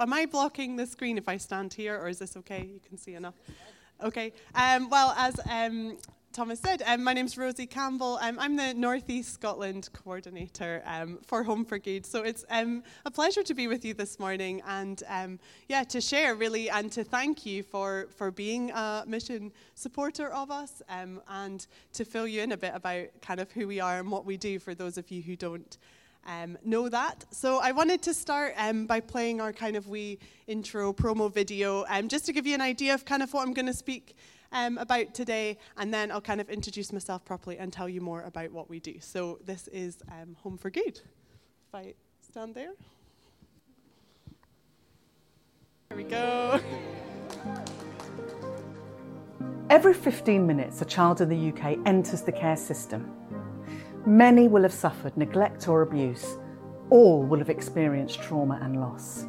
am I blocking the screen if I stand here, or is this okay? You can see enough. Okay. Um, well, as um, Thomas said, um, my name's Rosie Campbell. Um, I'm the Northeast Scotland coordinator um, for Home for Good. So it's um, a pleasure to be with you this morning and yeah, to share really and to thank you for, for being a mission supporter of us and to fill you in a bit about kind of who we are and what we do for those of you who don't. Um, know that. So I wanted to start um, by playing our kind of wee intro promo video, um, just to give you an idea of kind of what I'm going to speak um, about today, and then I'll kind of introduce myself properly and tell you more about what we do. So this is um, Home for Good. If I stand there. There we go. Every 15 minutes, a child in the UK enters the care system. Many will have suffered neglect or abuse. All will have experienced trauma and loss.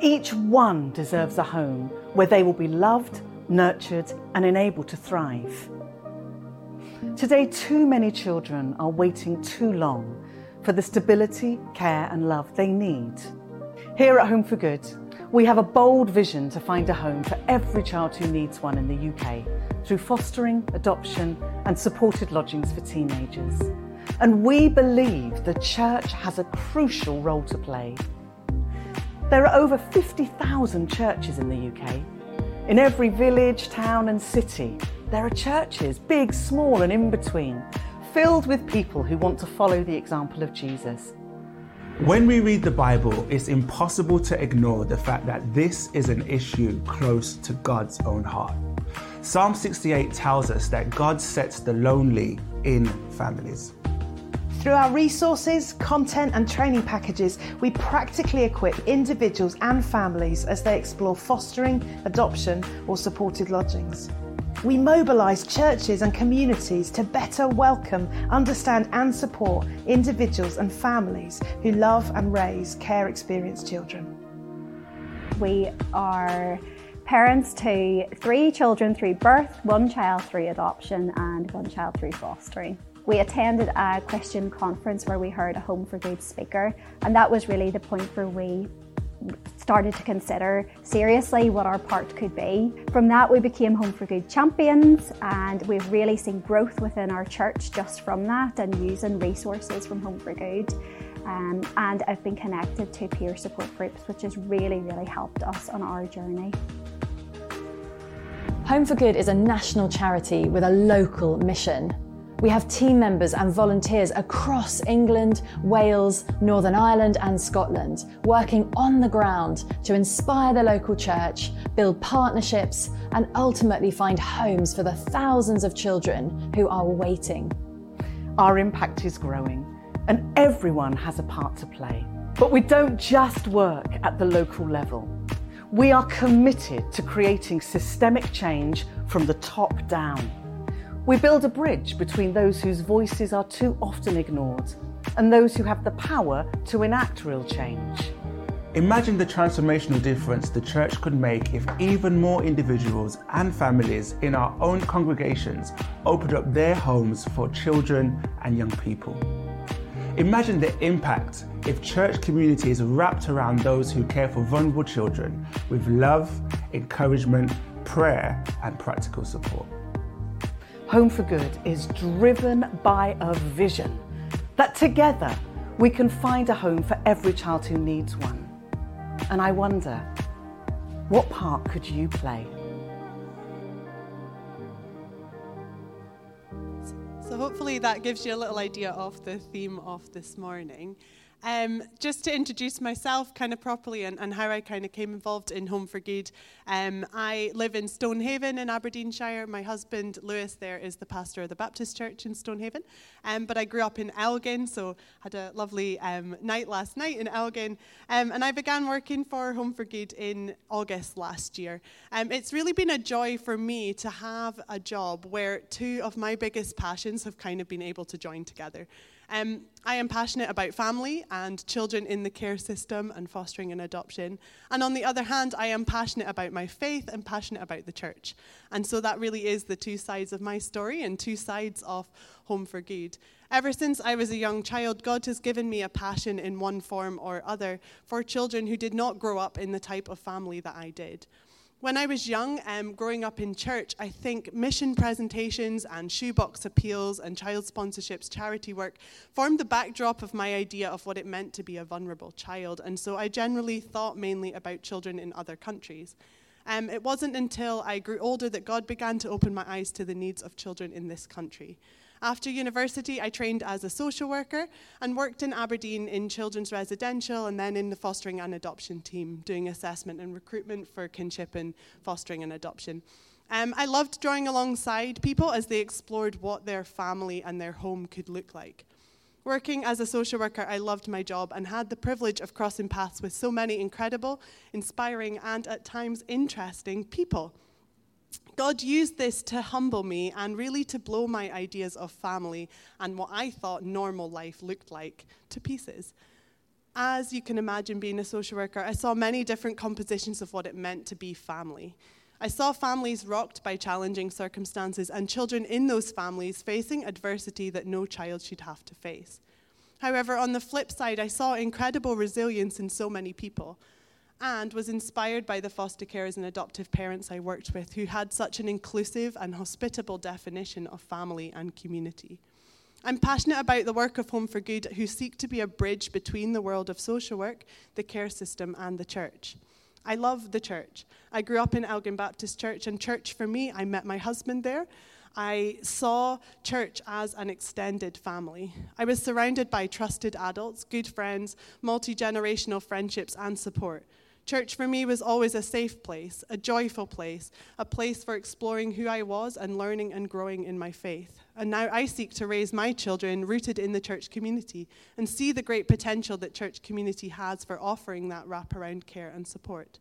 Each one deserves a home where they will be loved nurtured, and enabled to thrive. Today, too many children are waiting too long for the stability, care, and love they need. Here at Home for Good, we have a bold vision to find a home for every child who needs one in the UK through fostering, adoption, and supported lodgings for teenagers. And we believe the church has a crucial role to play. There are over 50,000 churches in the UK, in every village, town, and city, there are churches, big, small, and in between, filled with people who want to follow the example of Jesus. When we read the Bible, it's impossible to ignore the fact that this is an issue close to God's own heart. Psalm 68 tells us that God sets the lonely in families. Through our resources, content, and training packages, we practically equip individuals and families as they explore fostering, adoption, or supported lodgings. We mobilise churches and communities to better welcome, understand, and support individuals and families who love and raise care experienced children. We are parents to three children through birth, one child through adoption, and one child through fostering. We attended a Christian conference where we heard a Home for Good speaker, and that was really the point where we started to consider seriously what our part could be. From that, we became Home for Good champions, and we've really seen growth within our church just from that and using resources from Home for Good. Um, and I've been connected to peer support groups, which has really, really helped us on our journey. Home for Good is a national charity with a local mission. We have team members and volunteers across England, Wales, Northern Ireland, and Scotland working on the ground to inspire the local church, build partnerships, and ultimately find homes for the thousands of children who are waiting. Our impact is growing, and everyone has a part to play. But we don't just work at the local level. We are committed to creating systemic change from the top down. We build a bridge between those whose voices are too often ignored and those who have the power to enact real change. Imagine the transformational difference the church could make if even more individuals and families in our own congregations opened up their homes for children and young people. Imagine the impact if church communities wrapped around those who care for vulnerable children with love, encouragement, prayer, and practical support. Home for Good is driven by a vision that together we can find a home for every child who needs one. And I wonder, what part could you play? So, hopefully, that gives you a little idea of the theme of this morning. Um, just to introduce myself kind of properly and, and how I kind of came involved in Home for Good. Um, I live in Stonehaven in Aberdeenshire. My husband, Lewis, there is the pastor of the Baptist Church in Stonehaven. Um, but I grew up in Elgin, so had a lovely um, night last night in Elgin. Um, and I began working for Home for Good in August last year. Um, it's really been a joy for me to have a job where two of my biggest passions have kind of been able to join together. Um, I am passionate about family and children in the care system and fostering and adoption. And on the other hand, I am passionate about my faith and passionate about the church. And so that really is the two sides of my story and two sides of Home for Good. Ever since I was a young child, God has given me a passion in one form or other for children who did not grow up in the type of family that I did. When I was young, um, growing up in church, I think mission presentations and shoebox appeals and child sponsorships, charity work, formed the backdrop of my idea of what it meant to be a vulnerable child. And so I generally thought mainly about children in other countries. Um, it wasn't until I grew older that God began to open my eyes to the needs of children in this country. After university, I trained as a social worker and worked in Aberdeen in children's residential and then in the fostering and adoption team, doing assessment and recruitment for kinship and fostering and adoption. Um, I loved drawing alongside people as they explored what their family and their home could look like. Working as a social worker, I loved my job and had the privilege of crossing paths with so many incredible, inspiring, and at times interesting people. God used this to humble me and really to blow my ideas of family and what I thought normal life looked like to pieces. As you can imagine, being a social worker, I saw many different compositions of what it meant to be family. I saw families rocked by challenging circumstances and children in those families facing adversity that no child should have to face. However, on the flip side, I saw incredible resilience in so many people and was inspired by the foster carers and adoptive parents I worked with who had such an inclusive and hospitable definition of family and community. I'm passionate about the work of Home for Good, who seek to be a bridge between the world of social work, the care system, and the church. I love the church. I grew up in Elgin Baptist Church, and church for me, I met my husband there. I saw church as an extended family. I was surrounded by trusted adults, good friends, multi generational friendships, and support. Church for me was always a safe place, a joyful place, a place for exploring who I was and learning and growing in my faith. And now I seek to raise my children rooted in the church community and see the great potential that church community has for offering that wraparound care and support.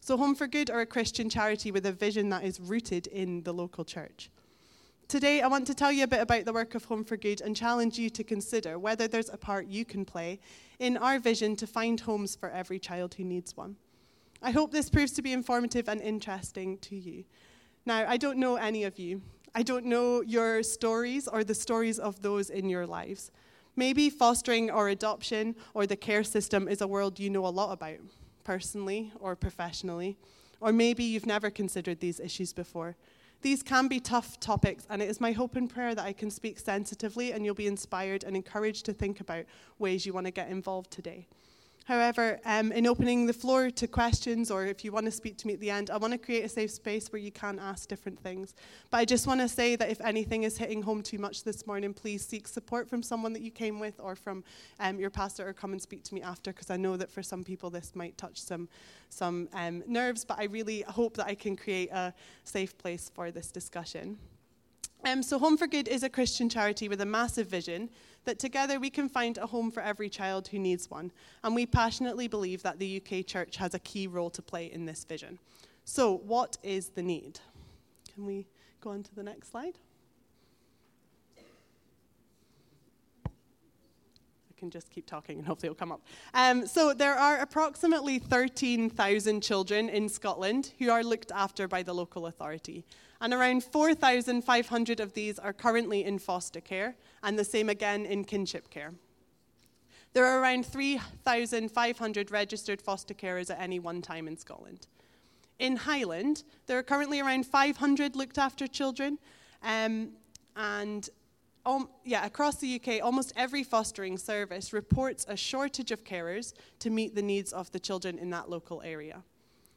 So, Home for Good are a Christian charity with a vision that is rooted in the local church. Today, I want to tell you a bit about the work of Home for Good and challenge you to consider whether there's a part you can play in our vision to find homes for every child who needs one. I hope this proves to be informative and interesting to you. Now, I don't know any of you. I don't know your stories or the stories of those in your lives. Maybe fostering or adoption or the care system is a world you know a lot about, personally or professionally. Or maybe you've never considered these issues before. These can be tough topics, and it is my hope and prayer that I can speak sensitively and you'll be inspired and encouraged to think about ways you want to get involved today. However, um, in opening the floor to questions, or if you want to speak to me at the end, I want to create a safe space where you can ask different things. But I just want to say that if anything is hitting home too much this morning, please seek support from someone that you came with or from um, your pastor, or come and speak to me after, because I know that for some people this might touch some, some um, nerves. But I really hope that I can create a safe place for this discussion. Um, so, Home for Good is a Christian charity with a massive vision that together we can find a home for every child who needs one. And we passionately believe that the UK Church has a key role to play in this vision. So, what is the need? Can we go on to the next slide? I can just keep talking and hopefully it'll come up. Um, so, there are approximately 13,000 children in Scotland who are looked after by the local authority and around 4,500 of these are currently in foster care, and the same again in kinship care. There are around 3,500 registered foster carers at any one time in Scotland. In Highland, there are currently around 500 looked after children, um, and um, yeah, across the UK, almost every fostering service reports a shortage of carers to meet the needs of the children in that local area.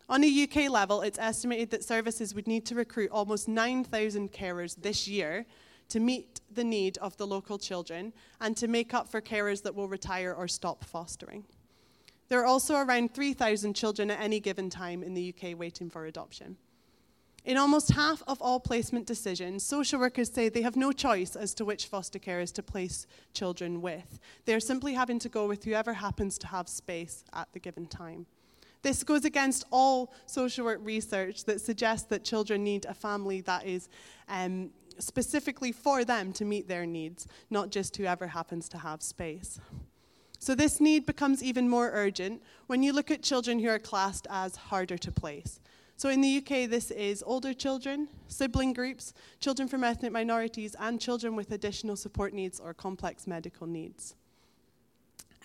On a UK level, it's estimated that services would need to recruit almost 9,000 carers this year to meet the need of the local children and to make up for carers that will retire or stop fostering. There are also around 3,000 children at any given time in the UK waiting for adoption. In almost half of all placement decisions, social workers say they have no choice as to which foster carers to place children with. They are simply having to go with whoever happens to have space at the given time. This goes against all social work research that suggests that children need a family that is um, specifically for them to meet their needs, not just whoever happens to have space. So, this need becomes even more urgent when you look at children who are classed as harder to place. So, in the UK, this is older children, sibling groups, children from ethnic minorities, and children with additional support needs or complex medical needs.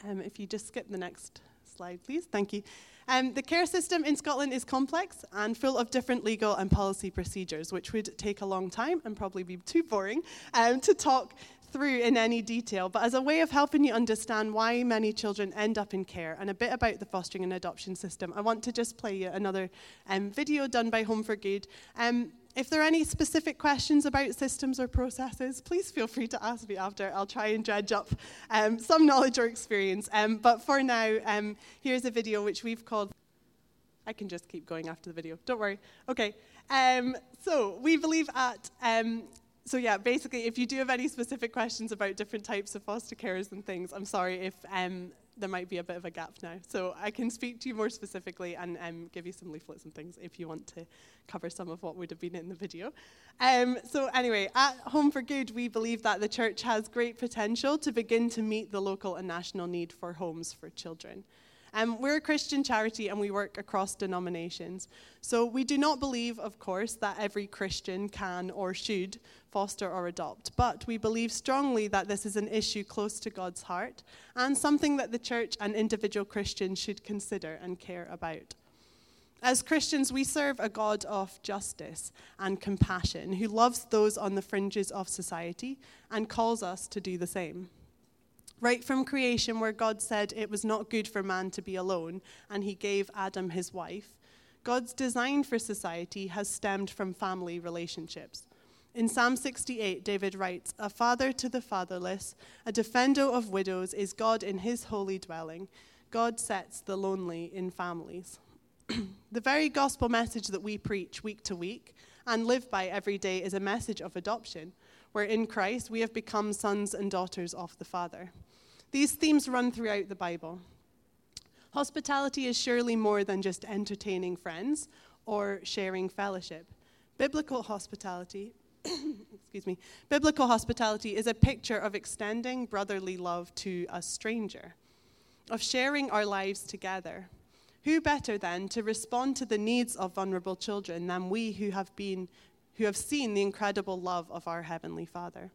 Um, if you just skip the next slide, please. Thank you. Um, the care system in Scotland is complex and full of different legal and policy procedures, which would take a long time and probably be too boring um, to talk through in any detail, but as a way of helping you understand why many children end up in care and a bit about the fostering and adoption system, I want to just play you another um, video done by Home for Good. Um, if there are any specific questions about systems or processes, please feel free to ask me after. I'll try and dredge up um, some knowledge or experience. Um, but for now, um, here's a video which we've called. I can just keep going after the video. Don't worry. Okay. Um, so we believe at um, so yeah, basically, if you do have any specific questions about different types of foster carers and things, I'm sorry if um, there might be a bit of a gap now. So I can speak to you more specifically and um, give you some leaflets and things if you want to cover some of what would have been in the video. Um, so anyway, at Home for Good, we believe that the church has great potential to begin to meet the local and national need for homes for children. Um, we're a Christian charity and we work across denominations. So we do not believe, of course, that every Christian can or should foster or adopt, but we believe strongly that this is an issue close to God's heart and something that the church and individual Christians should consider and care about. As Christians, we serve a God of justice and compassion who loves those on the fringes of society and calls us to do the same. Right from creation, where God said it was not good for man to be alone, and he gave Adam his wife, God's design for society has stemmed from family relationships. In Psalm 68, David writes, A father to the fatherless, a defender of widows is God in his holy dwelling. God sets the lonely in families. the very gospel message that we preach week to week and live by every day is a message of adoption, where in Christ we have become sons and daughters of the Father. These themes run throughout the Bible. Hospitality is surely more than just entertaining friends or sharing fellowship. Biblical hospitality, excuse me, biblical hospitality is a picture of extending brotherly love to a stranger, of sharing our lives together. Who better then to respond to the needs of vulnerable children than we who have been who have seen the incredible love of our heavenly Father?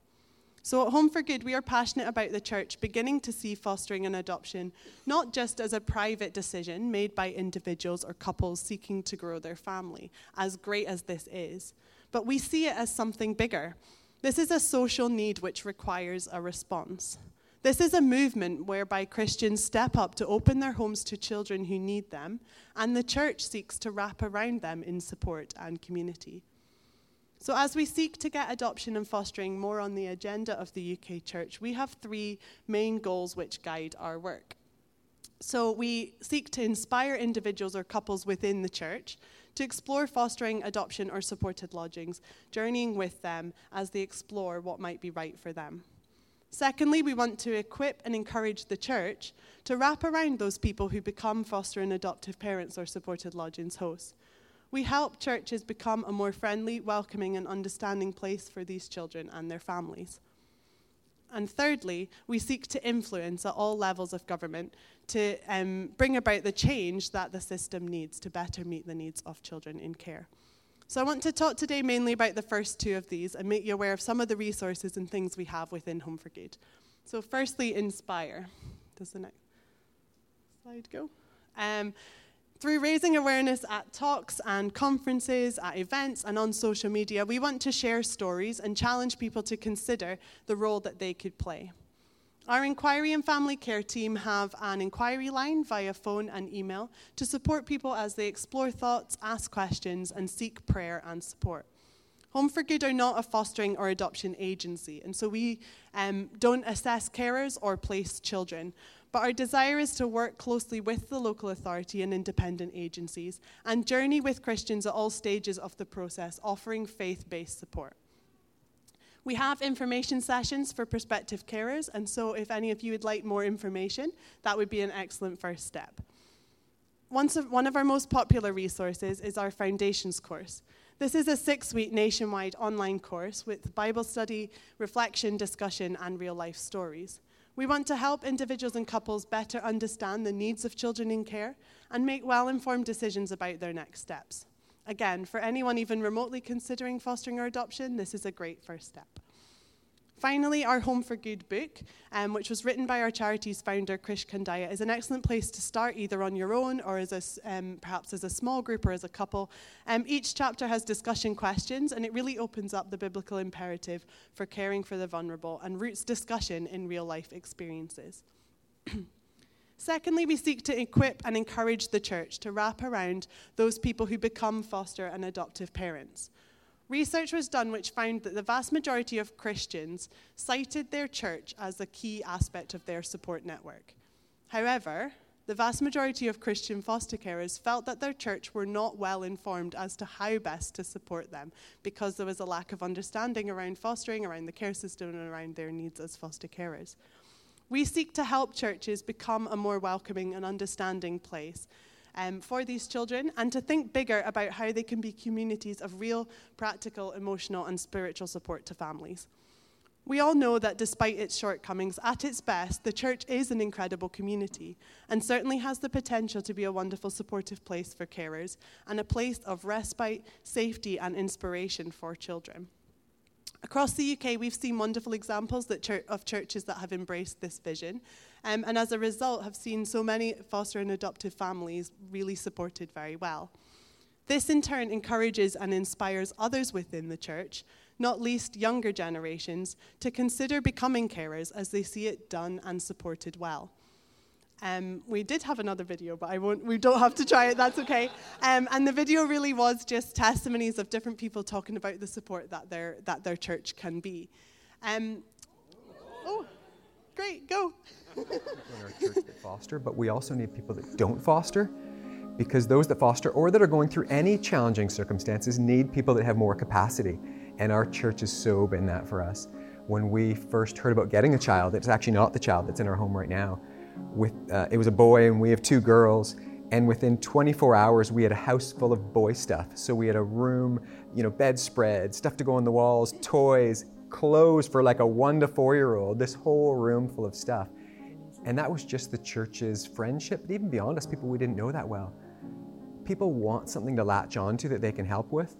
So at Home for Good, we are passionate about the church beginning to see fostering and adoption not just as a private decision made by individuals or couples seeking to grow their family, as great as this is, but we see it as something bigger. This is a social need which requires a response. This is a movement whereby Christians step up to open their homes to children who need them, and the church seeks to wrap around them in support and community. So, as we seek to get adoption and fostering more on the agenda of the UK Church, we have three main goals which guide our work. So, we seek to inspire individuals or couples within the church to explore fostering adoption or supported lodgings, journeying with them as they explore what might be right for them. Secondly, we want to equip and encourage the church to wrap around those people who become foster and adoptive parents or supported lodgings hosts we help churches become a more friendly, welcoming, and understanding place for these children and their families. And thirdly, we seek to influence at all levels of government to um, bring about the change that the system needs to better meet the needs of children in care. So, I want to talk today mainly about the first two of these and make you aware of some of the resources and things we have within Home for Good. So, firstly, Inspire. Does the next slide go? Um, through raising awareness at talks and conferences, at events, and on social media, we want to share stories and challenge people to consider the role that they could play. Our inquiry and family care team have an inquiry line via phone and email to support people as they explore thoughts, ask questions, and seek prayer and support. Home for Good are not a fostering or adoption agency, and so we um, don't assess carers or place children. But our desire is to work closely with the local authority and independent agencies and journey with Christians at all stages of the process, offering faith based support. We have information sessions for prospective carers, and so if any of you would like more information, that would be an excellent first step. One of our most popular resources is our Foundations course. This is a six week nationwide online course with Bible study, reflection, discussion, and real life stories. We want to help individuals and couples better understand the needs of children in care and make well informed decisions about their next steps. Again, for anyone even remotely considering fostering or adoption, this is a great first step. Finally, our Home for Good book, um, which was written by our charity's founder, Krish Kandiah, is an excellent place to start either on your own or as a, um, perhaps as a small group or as a couple. Um, each chapter has discussion questions, and it really opens up the biblical imperative for caring for the vulnerable and roots discussion in real life experiences. Secondly, we seek to equip and encourage the church to wrap around those people who become foster and adoptive parents. Research was done which found that the vast majority of Christians cited their church as a key aspect of their support network. However, the vast majority of Christian foster carers felt that their church were not well informed as to how best to support them because there was a lack of understanding around fostering, around the care system, and around their needs as foster carers. We seek to help churches become a more welcoming and understanding place um, for these children and to think bigger about how they can be communities of real, practical, emotional, and spiritual support to families. We all know that despite its shortcomings, at its best, the church is an incredible community and certainly has the potential to be a wonderful supportive place for carers and a place of respite, safety, and inspiration for children. Across the UK, we've seen wonderful examples of churches that have embraced this vision, um, and as a result, have seen so many foster and adoptive families really supported very well. This, in turn, encourages and inspires others within the church, not least younger generations, to consider becoming carers as they see it done and supported well. Um, we did have another video, but I won't, we don't have to try it, that's okay. Um, and the video really was just testimonies of different people talking about the support that their, that their church can be. Um, oh, great, go. in our church that foster, but we also need people that don't foster because those that foster or that are going through any challenging circumstances need people that have more capacity. And our church has so been that for us. When we first heard about getting a child, it's actually not the child that's in our home right now with uh, it was a boy and we have two girls and within 24 hours we had a house full of boy stuff so we had a room you know bedspread stuff to go on the walls toys clothes for like a one to four year old this whole room full of stuff and that was just the church's friendship but even beyond us people we didn't know that well people want something to latch onto that they can help with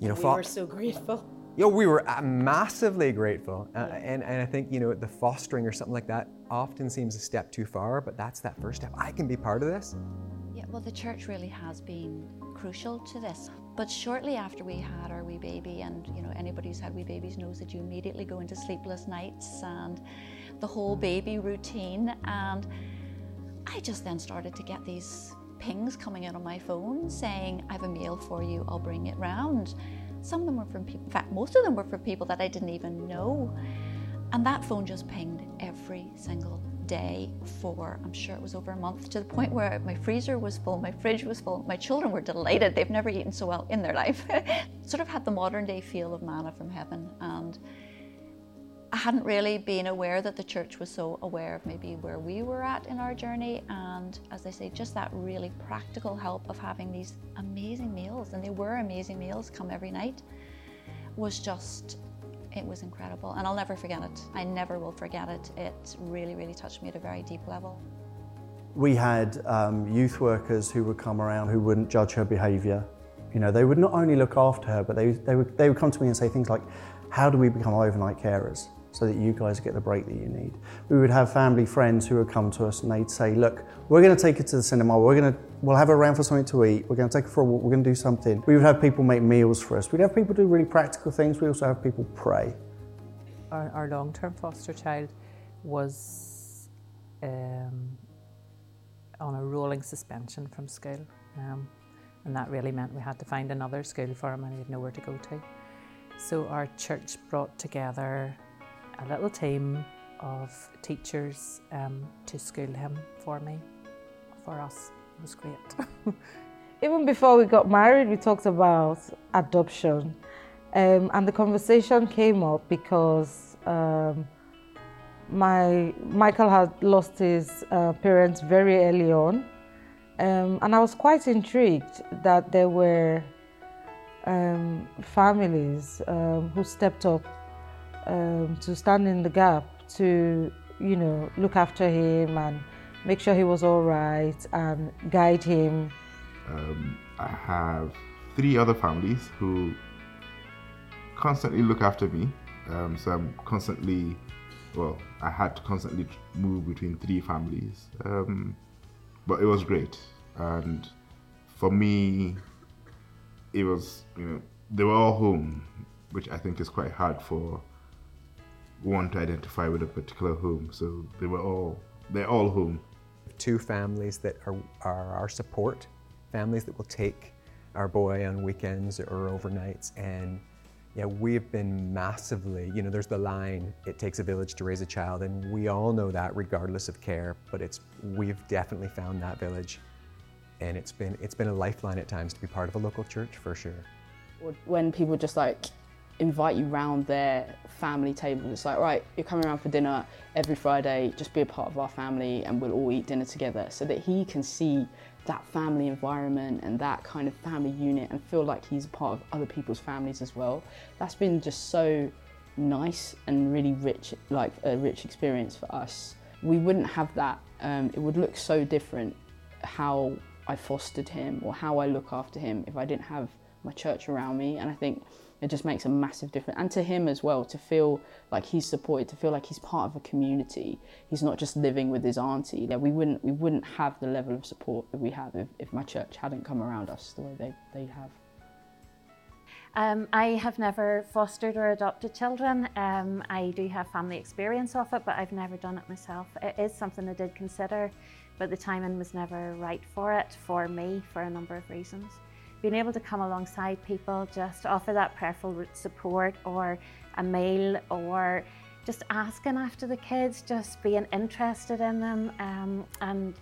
you know we fo- were so grateful you know, we were uh, massively grateful. Uh, and, and I think, you know, the fostering or something like that often seems a step too far, but that's that first step. I can be part of this. Yeah, well, the church really has been crucial to this. But shortly after we had our wee baby, and you know anybody who's had wee babies knows that you immediately go into sleepless nights and the whole baby routine. And I just then started to get these pings coming in on my phone saying, "I have a meal for you. I'll bring it round." Some of them were from people, in fact, most of them were from people that I didn't even know. And that phone just pinged every single day for, I'm sure it was over a month, to the point where my freezer was full, my fridge was full. My children were delighted. They've never eaten so well in their life. sort of had the modern day feel of manna from heaven. And I hadn't really been aware that the church was so aware of maybe where we were at in our journey. And as I say, just that really practical help of having these amazing meals, and they were amazing meals come every night, was just, it was incredible. And I'll never forget it. I never will forget it. It really, really touched me at a very deep level. We had um, youth workers who would come around who wouldn't judge her behaviour. You know, they would not only look after her, but they, they, would, they would come to me and say things like, how do we become overnight carers? So that you guys get the break that you need. We would have family friends who would come to us and they'd say, look, we're going to take it to the cinema, we're going to, we'll have her around for something to eat, we're going to take her for a walk, we're going to do something. We would have people make meals for us. We'd have people do really practical things. We also have people pray. Our, our long-term foster child was um, on a rolling suspension from school. Um, and that really meant we had to find another school for him and he had nowhere to go to. So our church brought together a little team of teachers um, to school him for me, for us. It was great. Even before we got married, we talked about adoption. Um, and the conversation came up because um, my Michael had lost his uh, parents very early on. Um, and I was quite intrigued that there were um, families um, who stepped up um, to stand in the gap to, you know, look after him and make sure he was all right and guide him. Um, I have three other families who constantly look after me. Um, so I'm constantly, well, I had to constantly move between three families. Um, but it was great. And for me, it was, you know, they were all home, which I think is quite hard for one to identify with a particular home. So they were all, they're all home. Two families that are, are our support, families that will take our boy on weekends or overnights and yeah, we've been massively, you know, there's the line, it takes a village to raise a child, and we all know that regardless of care, but it's, we've definitely found that village. And it's been, it's been a lifeline at times to be part of a local church for sure. When people just like invite you round their family table, it's like, right, you're coming around for dinner every Friday, just be a part of our family and we'll all eat dinner together so that he can see that family environment and that kind of family unit and feel like he's a part of other people's families as well. That's been just so nice and really rich, like a rich experience for us. We wouldn't have that, um, it would look so different how I fostered him or how I look after him if I didn't have my church around me. And I think it just makes a massive difference. And to him as well, to feel like he's supported, to feel like he's part of a community. He's not just living with his auntie. Yeah, we wouldn't we wouldn't have the level of support that we have if, if my church hadn't come around us the way they, they have. Um, I have never fostered or adopted children. Um, I do have family experience of it, but I've never done it myself. It is something I did consider, but the timing was never right for it for me for a number of reasons being able to come alongside people, just offer that prayerful support or a meal or just asking after the kids, just being interested in them um, and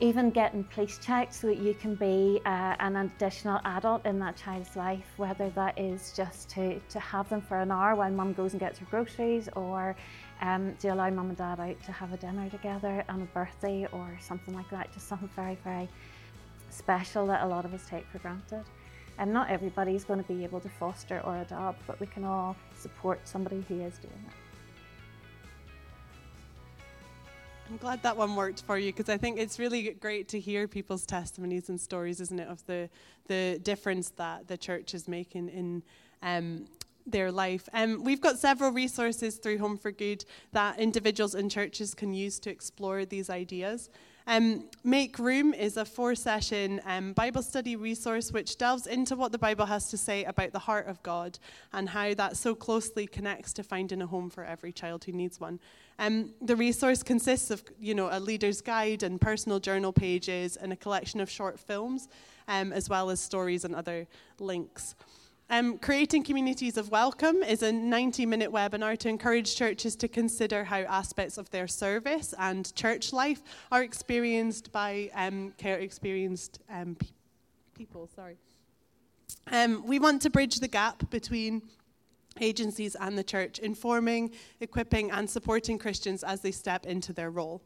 even getting police checked so that you can be uh, an additional adult in that child's life, whether that is just to, to have them for an hour while mum goes and gets her groceries or um, to allow mum and dad out to have a dinner together on a birthday or something like that, just something very, very special that a lot of us take for granted. And not everybody's going to be able to foster or adopt, but we can all support somebody who is doing it. I'm glad that one worked for you because I think it's really great to hear people's testimonies and stories, isn't it, of the the difference that the church is making in um, their life. Um, we've got several resources through Home for Good that individuals and churches can use to explore these ideas. Um, Make Room is a four session um, Bible study resource which delves into what the Bible has to say about the heart of God and how that so closely connects to finding a home for every child who needs one. Um, the resource consists of you know, a leader's guide and personal journal pages and a collection of short films, um, as well as stories and other links. Um, Creating Communities of Welcome is a 90 minute webinar to encourage churches to consider how aspects of their service and church life are experienced by um, care experienced um, pe- people. Sorry. Um, we want to bridge the gap between agencies and the church, informing, equipping, and supporting Christians as they step into their role.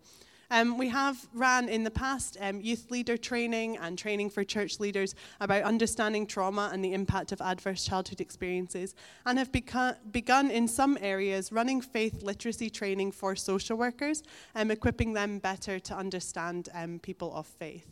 Um, we have ran in the past um, youth leader training and training for church leaders about understanding trauma and the impact of adverse childhood experiences, and have beca- begun in some areas running faith literacy training for social workers, um, equipping them better to understand um, people of faith.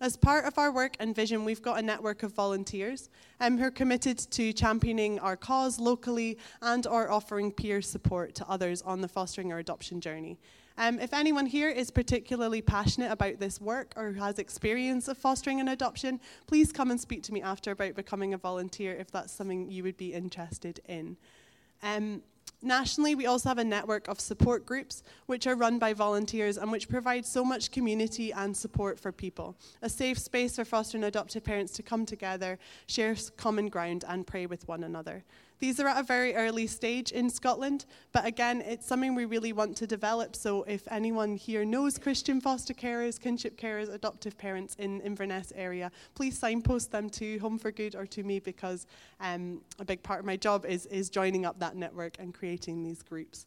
As part of our work and vision, we've got a network of volunteers um, who are committed to championing our cause locally and are offering peer support to others on the fostering or adoption journey. Um, if anyone here is particularly passionate about this work or has experience of fostering and adoption, please come and speak to me after about becoming a volunteer if that's something you would be interested in. Um, Nationally, we also have a network of support groups which are run by volunteers and which provide so much community and support for people. A safe space for foster and adoptive parents to come together, share common ground, and pray with one another. These are at a very early stage in Scotland, but again, it's something we really want to develop. So if anyone here knows Christian foster carers, kinship carers, adoptive parents in Inverness area, please signpost them to Home for Good or to me because um, a big part of my job is, is joining up that network and creating these groups.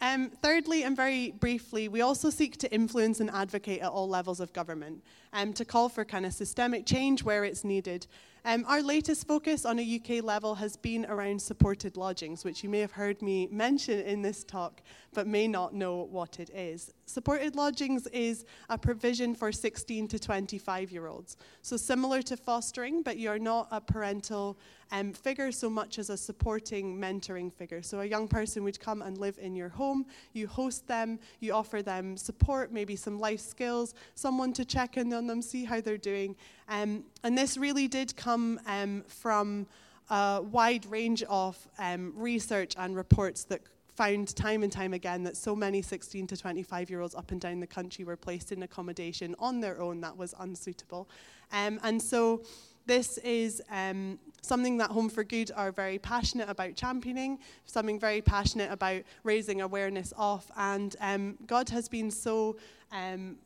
Um, thirdly, and very briefly, we also seek to influence and advocate at all levels of government um, to call for kind of systemic change where it's needed. Um, our latest focus on a UK level has been around supported lodgings, which you may have heard me mention in this talk, but may not know what it is. Supported lodgings is a provision for 16 to 25 year olds. So, similar to fostering, but you're not a parental um, figure so much as a supporting, mentoring figure. So, a young person would come and live in your home, you host them, you offer them support, maybe some life skills, someone to check in on them, see how they're doing. Um, and this really did come um, from a wide range of um, research and reports that found time and time again that so many 16 to 25 year olds up and down the country were placed in accommodation on their own that was unsuitable. Um, and so this is um, something that Home for Good are very passionate about championing, something very passionate about raising awareness of. And um, God has been so um,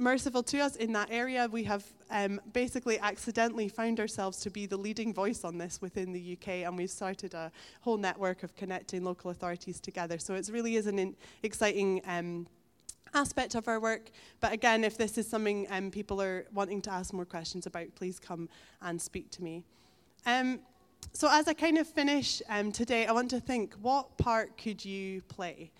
merciful to us in that area. We have um, basically accidentally found ourselves to be the leading voice on this within the UK, and we've started a whole network of connecting local authorities together. So it really is an in- exciting. Um, aspect of our work. But again, if this is something um, people are wanting to ask more questions about, please come and speak to me. Um, so, as I kind of finish um, today, I want to think what part could you play?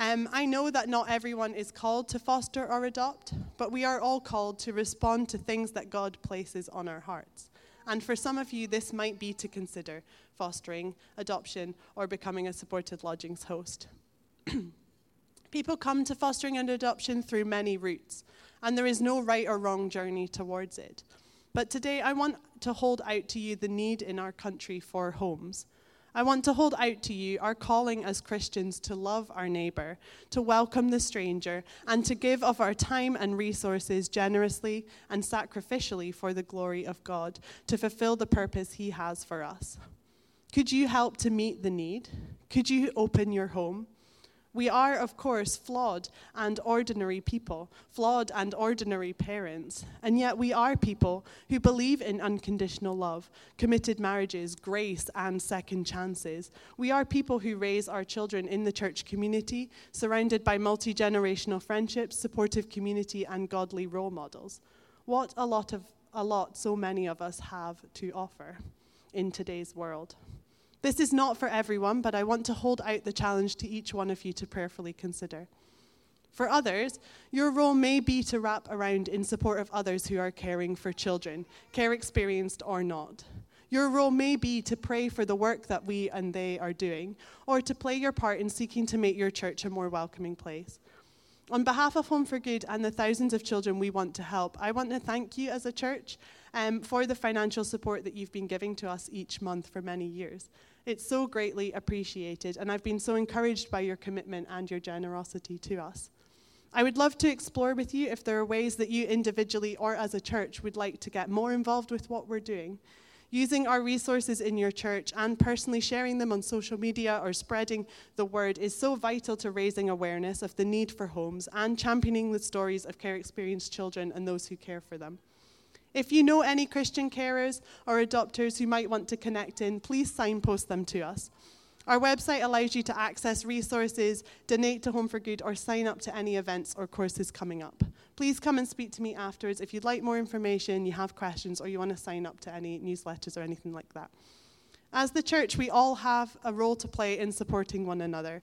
Um, I know that not everyone is called to foster or adopt, but we are all called to respond to things that God places on our hearts. And for some of you, this might be to consider fostering, adoption, or becoming a supported lodgings host. People come to fostering and adoption through many routes, and there is no right or wrong journey towards it. But today, I want to hold out to you the need in our country for homes I want to hold out to you our calling as Christians to love our neighbour, to welcome the stranger, and to give of our time and resources generously and sacrificially for the glory of God, to fulfill the purpose He has for us. Could you help to meet the need? Could you open your home? We are, of course, flawed and ordinary people, flawed and ordinary parents, and yet we are people who believe in unconditional love, committed marriages, grace, and second chances. We are people who raise our children in the church community, surrounded by multi generational friendships, supportive community, and godly role models. What a lot of a lot so many of us have to offer in today's world. This is not for everyone, but I want to hold out the challenge to each one of you to prayerfully consider. For others, your role may be to wrap around in support of others who are caring for children, care experienced or not. Your role may be to pray for the work that we and they are doing, or to play your part in seeking to make your church a more welcoming place. On behalf of Home for Good and the thousands of children we want to help, I want to thank you as a church um, for the financial support that you've been giving to us each month for many years. It's so greatly appreciated, and I've been so encouraged by your commitment and your generosity to us. I would love to explore with you if there are ways that you individually or as a church would like to get more involved with what we're doing. Using our resources in your church and personally sharing them on social media or spreading the word is so vital to raising awareness of the need for homes and championing the stories of care experienced children and those who care for them. If you know any Christian carers or adopters who might want to connect in, please signpost them to us. Our website allows you to access resources, donate to Home for Good, or sign up to any events or courses coming up. Please come and speak to me afterwards if you'd like more information, you have questions, or you want to sign up to any newsletters or anything like that. As the church, we all have a role to play in supporting one another.